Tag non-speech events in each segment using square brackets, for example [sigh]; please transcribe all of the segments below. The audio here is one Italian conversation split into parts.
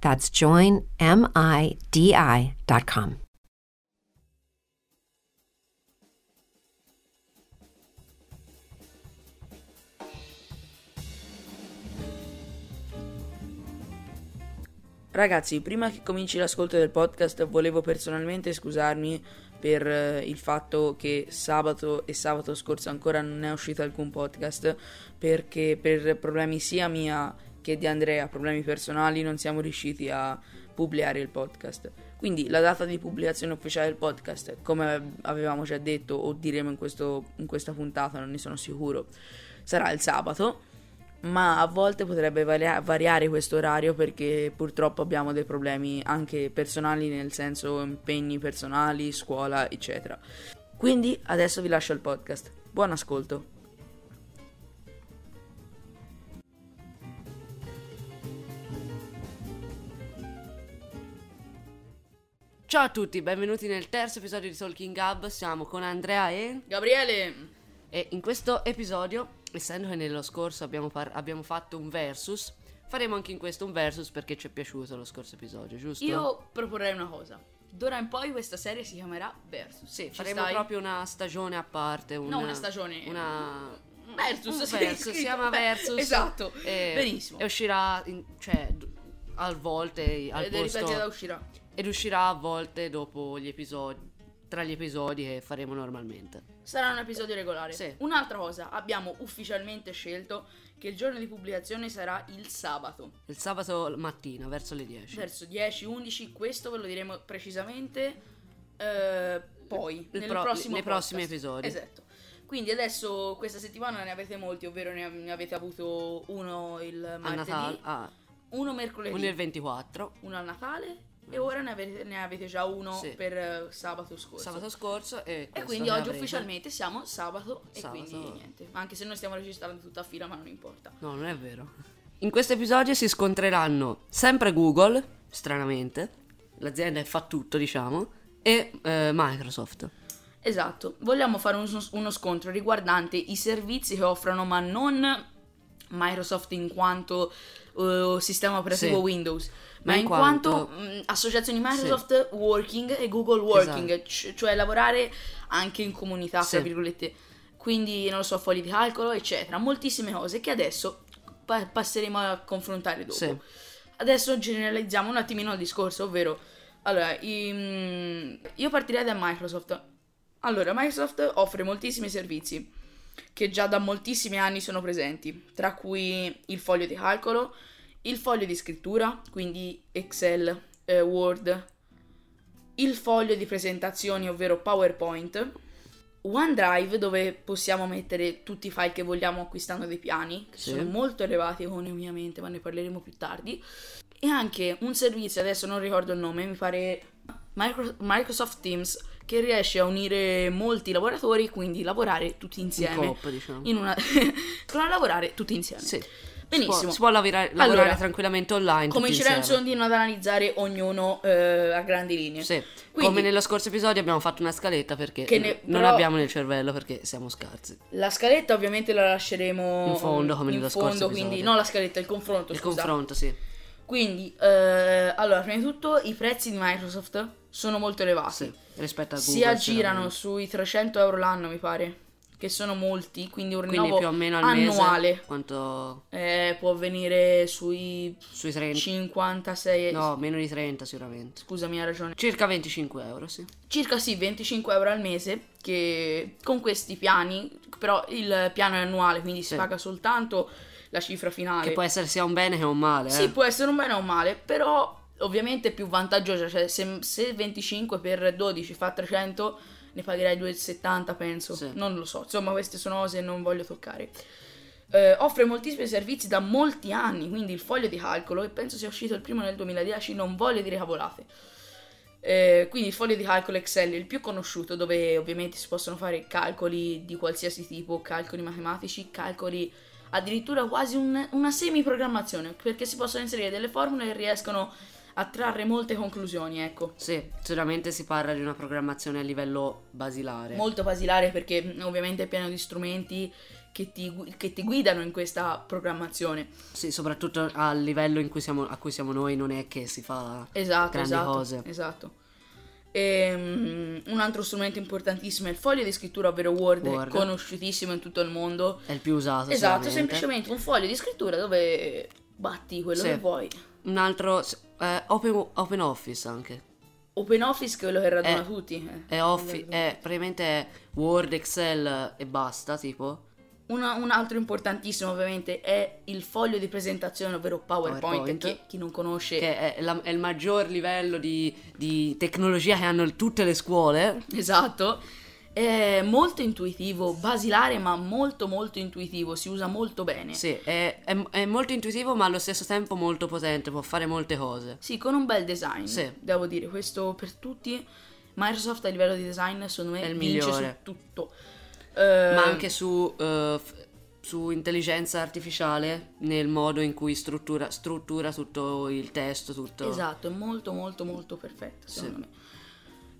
That's joinmidi.com. Ragazzi, prima che cominci l'ascolto del podcast, volevo personalmente scusarmi per eh, il fatto che sabato e sabato scorso ancora non è uscito alcun podcast perché per problemi sia mia che di Andrea, problemi personali, non siamo riusciti a pubblicare il podcast. Quindi la data di pubblicazione ufficiale del podcast, come avevamo già detto o diremo in, questo, in questa puntata, non ne sono sicuro, sarà il sabato ma a volte potrebbe varia- variare questo orario perché purtroppo abbiamo dei problemi anche personali, nel senso impegni personali, scuola, eccetera. Quindi adesso vi lascio il podcast. Buon ascolto. Ciao a tutti, benvenuti nel terzo episodio di Talking Hub. Siamo con Andrea e. Gabriele! E in questo episodio essendo che nello scorso abbiamo, par- abbiamo, fatto un versus, faremo anche in questo un versus perché ci è piaciuto lo scorso episodio, giusto? Io proporrei una cosa. D'ora in poi questa serie si chiamerà Versus. Sì, Ci faremo stai? proprio una stagione a parte. Una, No, una stagione. Una... Versus, un versus, si chiama Versus. esatto. E, Benissimo. E uscirà, in- cioè, d- a volte al Ed posto... ripetita uscirà. Ed uscirà a volte dopo gli episodi, tra gli episodi che faremo normalmente. Sarà un episodio regolare. Sì. Un'altra cosa, abbiamo ufficialmente scelto che il giorno di pubblicazione sarà il sabato, Il sabato mattina, verso le 10. verso 10-11, questo ve lo diremo precisamente eh, poi, Il nel pro- prossimo nei prossimi episodi. Esatto. Quindi adesso questa settimana ne avete molti, ovvero ne, avete avuto uno il a martedì, Natale, ah, uno mercoledì, uno il 24, uno al Natale e ora ne avete, ne avete già uno Sì. per eh, sabato scorso. sabato scorso e, e quindi oggi avrete. ufficialmente siamo sabato e Sabato. quindi niente. Anche se noi stiamo registrando tutta a fila, ma non importa. No, non è vero. In questo episodio si scontreranno sempre Google, stranamente, l'azienda fa tutto, diciamo, e eh, Microsoft. Esatto, vogliamo fare uno, uno scontro riguardante i servizi che offrono, ma non Microsoft in quanto eh, sistema operativo Sì. Windows, ma in in quanto, quanto- mh, associazioni Microsoft Working e Google Working, c- cioè lavorare anche in comunità, Sì. tra virgolette. Quindi, non lo so, fogli di calcolo, eccetera. Moltissime cose che adesso pa- passeremo a confrontare dopo. Sì. Adesso generalizziamo un attimino il discorso, ovvero, allora, i- mm, io partirei da Microsoft. Allora, Microsoft offre moltissimi servizi che già da moltissimi anni sono presenti, tra cui il foglio di calcolo, il foglio di scrittura, quindi Excel, eh, Word, il foglio di presentazioni, ovvero PowerPoint, OneDrive dove possiamo mettere tutti i file che vogliamo acquistando dei piani, che Sì. sono molto elevati economicamente, ma ne parleremo più tardi, e anche un servizio, adesso non ricordo il nome, mi pare Micro- Microsoft Teams, che riesce a unire molti lavoratori, quindi lavorare tutti insieme. In coop, diciamo. In una... [laughs] lavorare tutti insieme. Sì. Benissimo. Si può, si può lavorare, lavorare Allora, tranquillamente online. Cominceremo insomma ad analizzare ognuno eh, a grandi linee. Sì. Quindi- Come nello scorso episodio abbiamo fatto una scaletta perché ne- non abbiamo nel cervello perché siamo scarsi. La scaletta ovviamente la lasceremo In fondo, come in nello fondo, scorso quindi episodio. no la scaletta, il confronto, Il scusa. confronto, sì. Quindi, eh, allora, prima di tutto i prezzi di Microsoft sono molto elevati. sì. Rispetto a Google. Si aggirano sui 300 euro l'anno, mi pare. Che sono molti, quindi un Quindi rinnovo più o meno al annuale mese quanto eh, può venire sui sui 30 56 No, meno di 30 sicuramente. Scusami, hai ragione. Circa 25 euro, sì. Circa sì, 25 euro al mese che con questi piani, però il piano è annuale, quindi si Sì. paga soltanto la cifra finale. Che può essere sia un bene che un male, Sì, eh. può essere un bene o un male, però ovviamente è più vantaggioso, cioè se, se 25 per 12 fa 300 ne pagherai 2,70 penso, Sì. non lo so, insomma queste sono cose che non voglio toccare. Eh, offre moltissimi servizi da molti anni, quindi il foglio di calcolo, e penso sia uscito il primo nel 2010, non voglio dire cavolate. Eh, quindi il foglio di calcolo Excel è il più conosciuto, dove ovviamente si possono fare calcoli di qualsiasi tipo, calcoli matematici, calcoli addirittura quasi un- una semi-programmazione, perché si possono inserire delle formule che riescono a trarre molte conclusioni, ecco. Sì, sicuramente si parla di una programmazione a livello basilare. Molto basilare perché ovviamente è pieno di strumenti che ti, che ti guidano in questa programmazione. Sì, soprattutto a livello in cui siamo, a cui siamo noi non è che si fa Esatto, grandi esatto, cose. esatto. Ehm, un altro strumento importantissimo è il foglio di scrittura, ovvero Word, Word. conosciutissimo in tutto il mondo. È il più usato. Esatto, semplicemente un foglio di scrittura dove batti quello Sì. che vuoi. Un altro... eh, open, open Office anche. OpenOffice è quello che raduna Eh, tutti. eh. È, offi- è praticamente è Word, Excel e basta, tipo. Una- un altro importantissimo ovviamente è il foglio di presentazione, ovvero PowerPoint, PowerPoint. che chi non conosce... Che è, la- è il maggior livello di, di tecnologia che hanno tutte le scuole. [laughs] Esatto. È molto intuitivo, basilare ma molto molto intuitivo, si usa molto bene. Sì, è, è- è molto intuitivo ma allo stesso tempo molto potente, può fare molte cose. Sì, con un bel design, Sì. devo dire, questo per tutti. Microsoft a livello di design, secondo me, È il vince migliore. su tutto. Eh, Ma anche su, eh, su intelligenza artificiale, nel modo in cui struttura, struttura tutto il testo, tutto... Esatto, è molto molto molto perfetto, secondo Sì. me.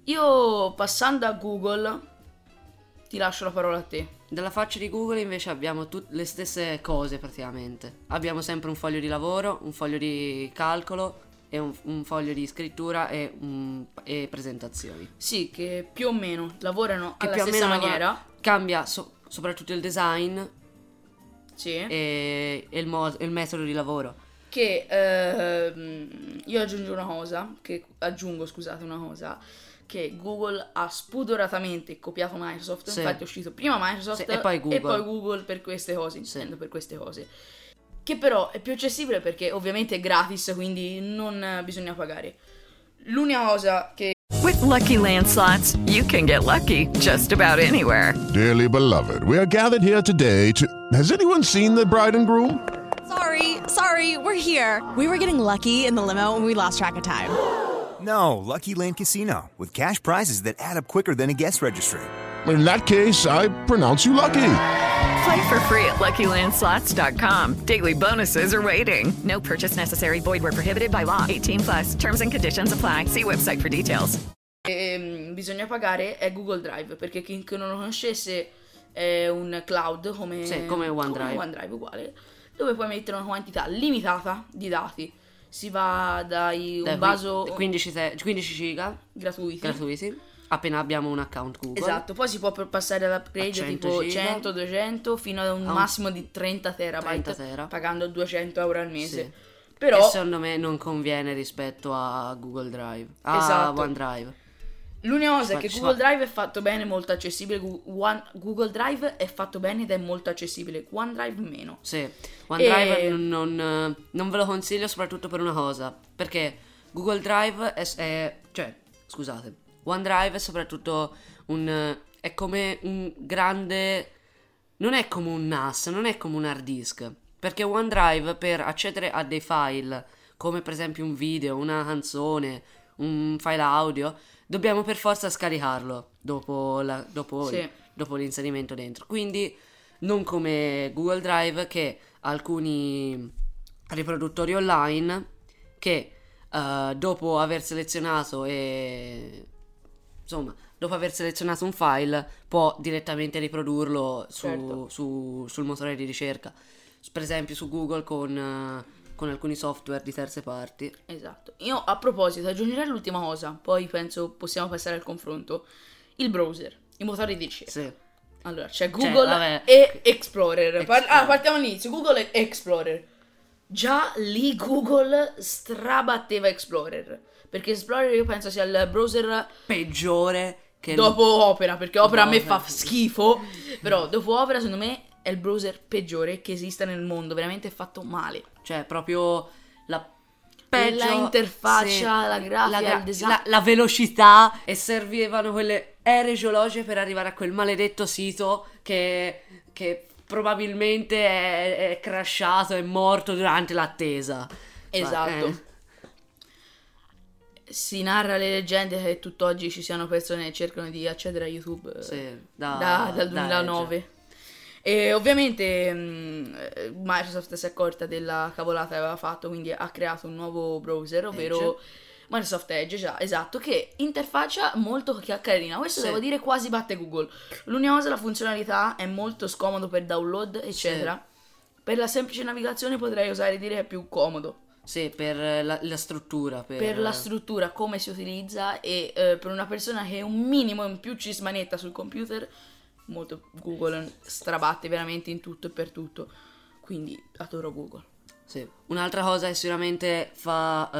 Io, passando a Google, ti lascio la parola a te. Dalla faccia di Google invece abbiamo tutte le stesse cose praticamente. Abbiamo sempre un foglio di lavoro, un foglio di calcolo e un, un foglio di scrittura e, un- e presentazioni. Sì, che più o meno lavorano Che alla stessa maniera. Cambia so- soprattutto il design Sì. e, e il, mo- il metodo di lavoro. Che ehm, io aggiungo una cosa, che aggiungo, scusate, una cosa, che Google ha spudoratamente copiato Microsoft, Sì. infatti è uscito prima Microsoft Sì, e poi Google. e poi Google per queste cose, Sì. intendo per queste cose. Che però è più accessibile perché ovviamente è gratis, quindi non bisogna pagare. L'unica cosa che With Lucky Land slots, you can get lucky just about anywhere. Dearly beloved, we are gathered here today to. Has anyone seen the bride and groom? Sorry, sorry, we're here. We were getting lucky in the limo and we lost track of time. No, Lucky Land Casino, with cash prizes that add up quicker than a guest registry. In that case, I pronounce you lucky. Play for free at LuckyLandSlots.com. Daily bonuses are waiting. No purchase necessary. Void where prohibited by law. 18 plus. Terms and conditions apply. See website for details. ehm, bisogna pagare è Google Drive, perché chi non lo conoscesse è un cloud come, Sì, come OneDrive. OneDrive uguale, dove puoi mettere una quantità limitata di dati. Si va dai un vaso 15, se- 15 giga gratuiti. gratuiti appena abbiamo un account Google. Esatto, poi si può passare all'upgrade A 100 tipo giga. 100, 200 fino ad un A un- massimo di 30 terabyte 30 tera. pagando 200 euro al mese. Sì. Però Che secondo me non conviene rispetto a Google Drive. A Esatto. OneDrive. L'unica cosa è che Google Drive è fatto bene, molto accessibile. One- Google Drive è fatto bene ed è molto accessibile. OneDrive meno. Sì, OneDrive E- non, non- non ve lo consiglio soprattutto per una cosa, perché Google Drive è, è- cioè, scusate, OneDrive è soprattutto un è come un grande non è come un NAS, non è come un hard disk, perché OneDrive per accedere a dei file come per esempio un video, una canzone, un file audio, dobbiamo per forza scaricarlo dopo, la- dopo Sì. dopo l'inserimento dentro. Quindi non come Google Drive che alcuni riproduttori online che eh, dopo aver selezionato e insomma dopo aver selezionato un file può direttamente riprodurlo su- Certo. su- sul motore di ricerca per esempio su Google con, eh, con alcuni software di terze parti Esatto. Io a proposito aggiungerei l'ultima cosa, poi penso possiamo passare al confronto. Il browser, i motori di ricerca. sì Allora, c'è Google vabbè. e Explorer. Explorer. ah, partiamo all'inizio. Google e Explorer. Già lì Google strabatteva Explorer. Perché Explorer io penso sia il browser Peggiore che dopo Opera. Perché Opera a me fa schifo. Però dopo Opera, secondo me, è il browser peggiore che esista nel mondo. Veramente fatto male. Cioè, proprio la peggio. La interfaccia, la grafica, il design. La, la velocità. E servivano quelle ere geologiche per arrivare a quel maledetto sito che, che probabilmente è, è crashato, è morto durante l'attesa. Esatto. Eh, Si narra le leggende che tutt'oggi ci siano persone che cercano di accedere a YouTube eh, Sì, da- da- dal da 2009. E ovviamente mh, eh, Microsoft si è accorta della cavolata che aveva fatto, quindi ha creato un nuovo browser, ovvero Microsoft Edge, già, esatto, che interfaccia molto carina. Questo Sì. devo dire quasi batte Google. L'unica cosa, la funzionalità è molto scomodo per download, eccetera. Per la semplice navigazione potrei osare dire che è più comodo. Sì, per la, la struttura. Per, per la struttura, come si utilizza e eh, per una persona che un minimo in più ci smanetta sul computer, molto Google strabatte veramente in tutto e per tutto. Quindi adoro Google. Sì. Un'altra cosa che sicuramente fa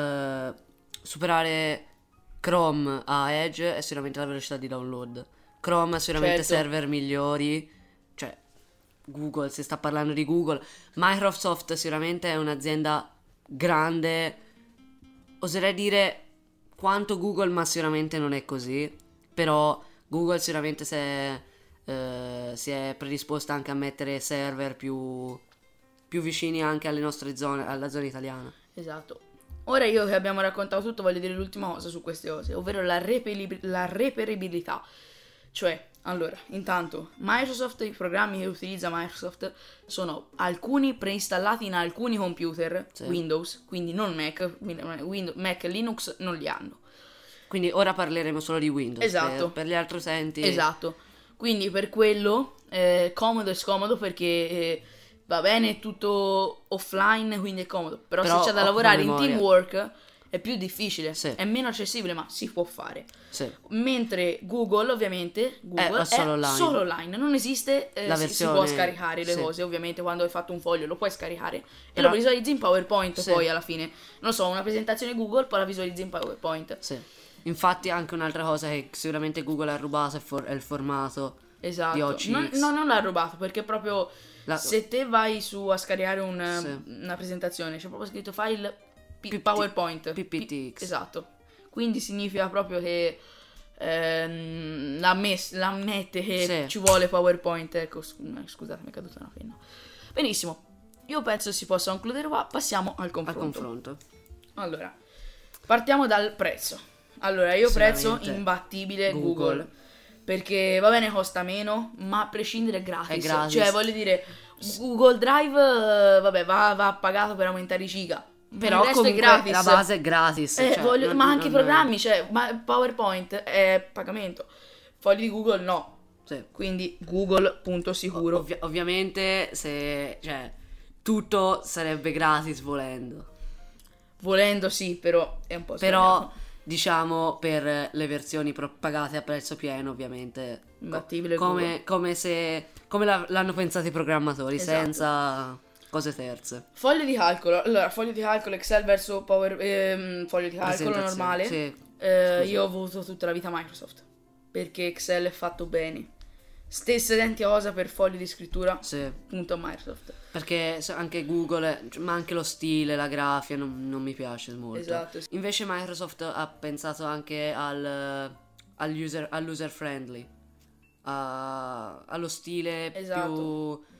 eh, superare Chrome a Edge è sicuramente la velocità di download. Chrome ha sicuramente Certo. server migliori, cioè Google, si sta parlando di Google. Microsoft sicuramente è un'azienda grande, oserei dire quanto Google, ma sicuramente non è così. Però Google sicuramente si è, eh, si è predisposta anche a mettere server più, più vicini anche alle nostre zone, alla zona italiana. Esatto. Ora io che abbiamo raccontato tutto voglio dire l'ultima cosa su queste cose, ovvero la, repeli- la reperibilità. Cioè, allora, intanto, Microsoft, i programmi che utilizza Microsoft sono alcuni preinstallati in alcuni computer Sì. Windows, quindi non Mac, Windows, Mac e Linux non li hanno. Quindi ora parleremo solo di Windows. Esatto. Per, per gli altri utenti. Esatto. Quindi per quello eh, comodo e scomodo perché eh, va bene tutto offline, quindi è comodo. Però, Però se c'è da lavorare in teamwork è più difficile, Sì. è meno accessibile, ma si può fare. Sì. Mentre Google, ovviamente, Google È solo online. solo online, non esiste, eh, La si- si, versione- può scaricare le sì. cose, ovviamente quando hai fatto un foglio lo puoi scaricare e Però- lo visualizzi in PowerPoint poi alla fine. Non so, una presentazione Google poi la visualizzi in PowerPoint. Sì. Infatti anche un'altra cosa che sicuramente Google ha rubato è, for- è il formato di Esatto. OCX. Non, no, non l'ha rubato perché proprio La- se te vai su a scaricare un, Sì. una presentazione, c'è proprio scritto file P- PowerPoint. PPTX. P- esatto. Quindi significa proprio che ehm, l'ammette che Sì. ci vuole PowerPoint. Ecco, eh, scusate, mi è caduta una penna. Benissimo. Io penso si possa concludere qua. Passiamo al al confronto. confronto. Allora, partiamo dal prezzo. Allora, io prezzo imbattibile Google. Google. Perché va bene, costa meno, ma a prescindere è gratis. È gratis. Cioè, voglio dire, Google Drive, eh, vabbè, va, va pagato per aumentare i giga. Però il è comunque gratis. la base è gratis. Eh, cioè, voglio- non- ma anche i programmi, cioè, ma PowerPoint è pagamento. Fogli di Google no. Sì. Quindi Google, punto sicuro. Ovvia- ovviamente se... Cioè, tutto sarebbe gratis volendo. Volendo sì, però è un po' Però, sbagliato. Diciamo, per le versioni pagate a prezzo pieno, ovviamente. Imbattibile come, come se. Come la- l'hanno pensato i programmatori, Esatto. senza cose terze. Foglio di calcolo. Allora, foglio di calcolo Excel verso Power ehm, foglio di calcolo normale. sì. Eh, io ho avuto tutta la vita Microsoft. Perché Excel è fatto bene. Stessa identica cosa per foglio di scrittura. Sì. Punto Microsoft. Perché anche Google, ma anche lo stile, la grafia non, non mi piace molto. Esatto, sì. Invece Microsoft ha pensato anche al, al user, all'user friendly, a- allo stile Esatto. più...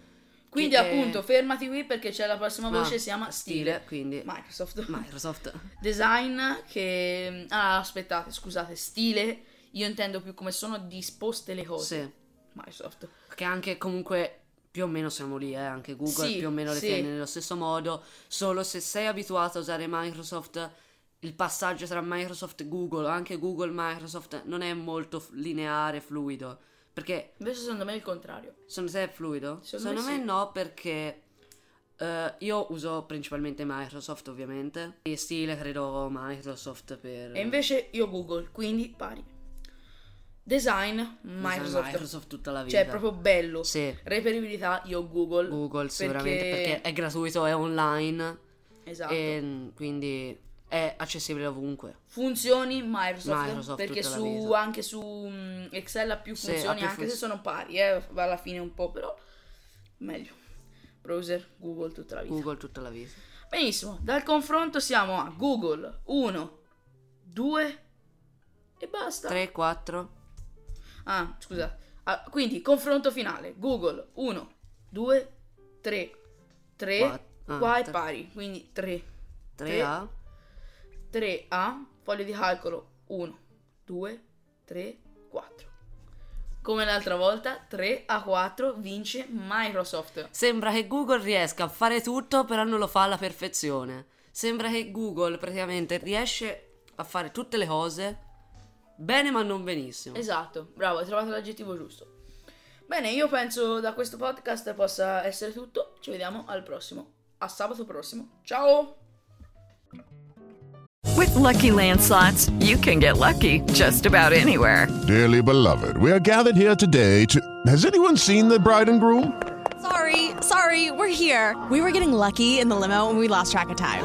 Quindi che- appunto, fermati qui perché c'è la prossima voce, si chiama stile. stile, quindi Microsoft. [laughs] Microsoft. Design che... Ah, aspettate, scusate. Stile, io intendo più come sono disposte le cose. Sì. Microsoft. Che anche comunque più o meno siamo lì, eh, anche Google Sì, più o meno le sì. tiene nello stesso modo, solo se sei abituato a usare Microsoft, il passaggio tra Microsoft e Google, anche Google Microsoft, non è molto lineare, fluido, perché Invece secondo me è il contrario. secondo te è fluido? Secondo me me sì. no, perché eh, io uso principalmente Microsoft ovviamente, e stile credo Microsoft per... E invece io Google, quindi pari. Design Microsoft. Microsoft tutta la vita. Cioè, è proprio bello. Sì. Reperibilità, io Google. Google sicuramente perché è gratuito, è online Esatto. e mm, quindi è accessibile ovunque. Funzioni Microsoft, Microsoft perché su, anche su mm, Excel ha più Sì, ha funzioni, più anche fun- se sono pari, eh, va alla fine un po', però meglio. Browser, Google tutta la vita. Google tutta la vita. Benissimo, dal confronto siamo a Google 1, 2 e basta. 3, 4. Ah, scusa. Ah, quindi confronto finale. Google 1, 2, 3. 3 Quatt- ah, qua è tre. pari, quindi 3. 3A. 3A, foglio di calcolo 1, 2, 3, 4. Come l'altra volta, 3 a 4 vince Microsoft. Sembra che Google riesca a fare tutto, però non lo fa alla perfezione. Sembra che Google praticamente riesce a fare tutte le cose bene ma non benissimo. Esatto, bravo, hai trovato l'aggettivo giusto. Bene, io penso da questo podcast possa essere tutto. Ci vediamo al prossimo. A sabato prossimo. Ciao! With Lucky Land slots, you can get lucky just about anywhere. Dearly beloved, we are gathered here today to. Has anyone seen the bride and groom? Sorry, sorry, we're here. We were getting lucky in the limo and we lost track of time.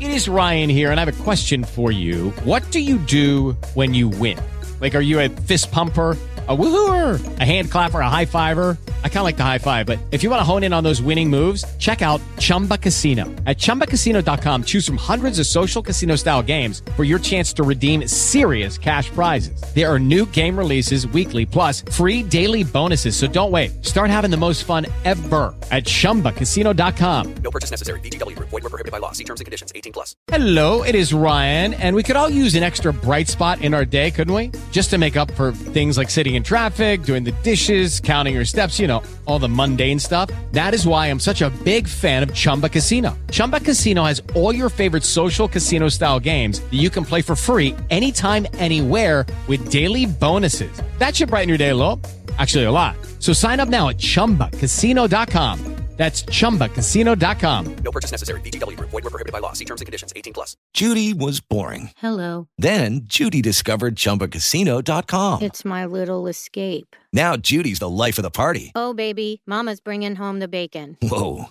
It is Ryan here, and I have a question for you. What do you do when you win? Like, are you a fist pumper? A woohooer, a hand clapper, a high fiver. I kind of like the high five, but if you want to hone in on those winning moves, check out Chumba Casino. At chumbacasino.com, choose from hundreds of social casino style games for your chance to redeem serious cash prizes. There are new game releases weekly, plus free daily bonuses. So don't wait. Start having the most fun ever at chumbacasino.com. No purchase necessary. Group. Void were prohibited by law. See terms and conditions. 18 plus. Hello, it is Ryan, and we could all use an extra bright spot in our day, couldn't we? Just to make up for things like sitting in traffic, doing the dishes, counting your steps, you know, all the mundane stuff. That is why I'm such a big fan of Chumba Casino. Chumba Casino has all your favorite social casino style games that you can play for free anytime, anywhere with daily bonuses. That should brighten your day a little. Actually, a lot. So sign up now at chumbacasino.com. That's chumbacasino.com. No purchase necessary. VGW Group. Void were prohibited by law. See terms and conditions. 18 plus. Judy was boring. Hello. Then Judy discovered ChumbaCasino.com. It's my little escape. Now Judy's the life of the party. Oh, baby, Mama's bringing home the bacon. Whoa,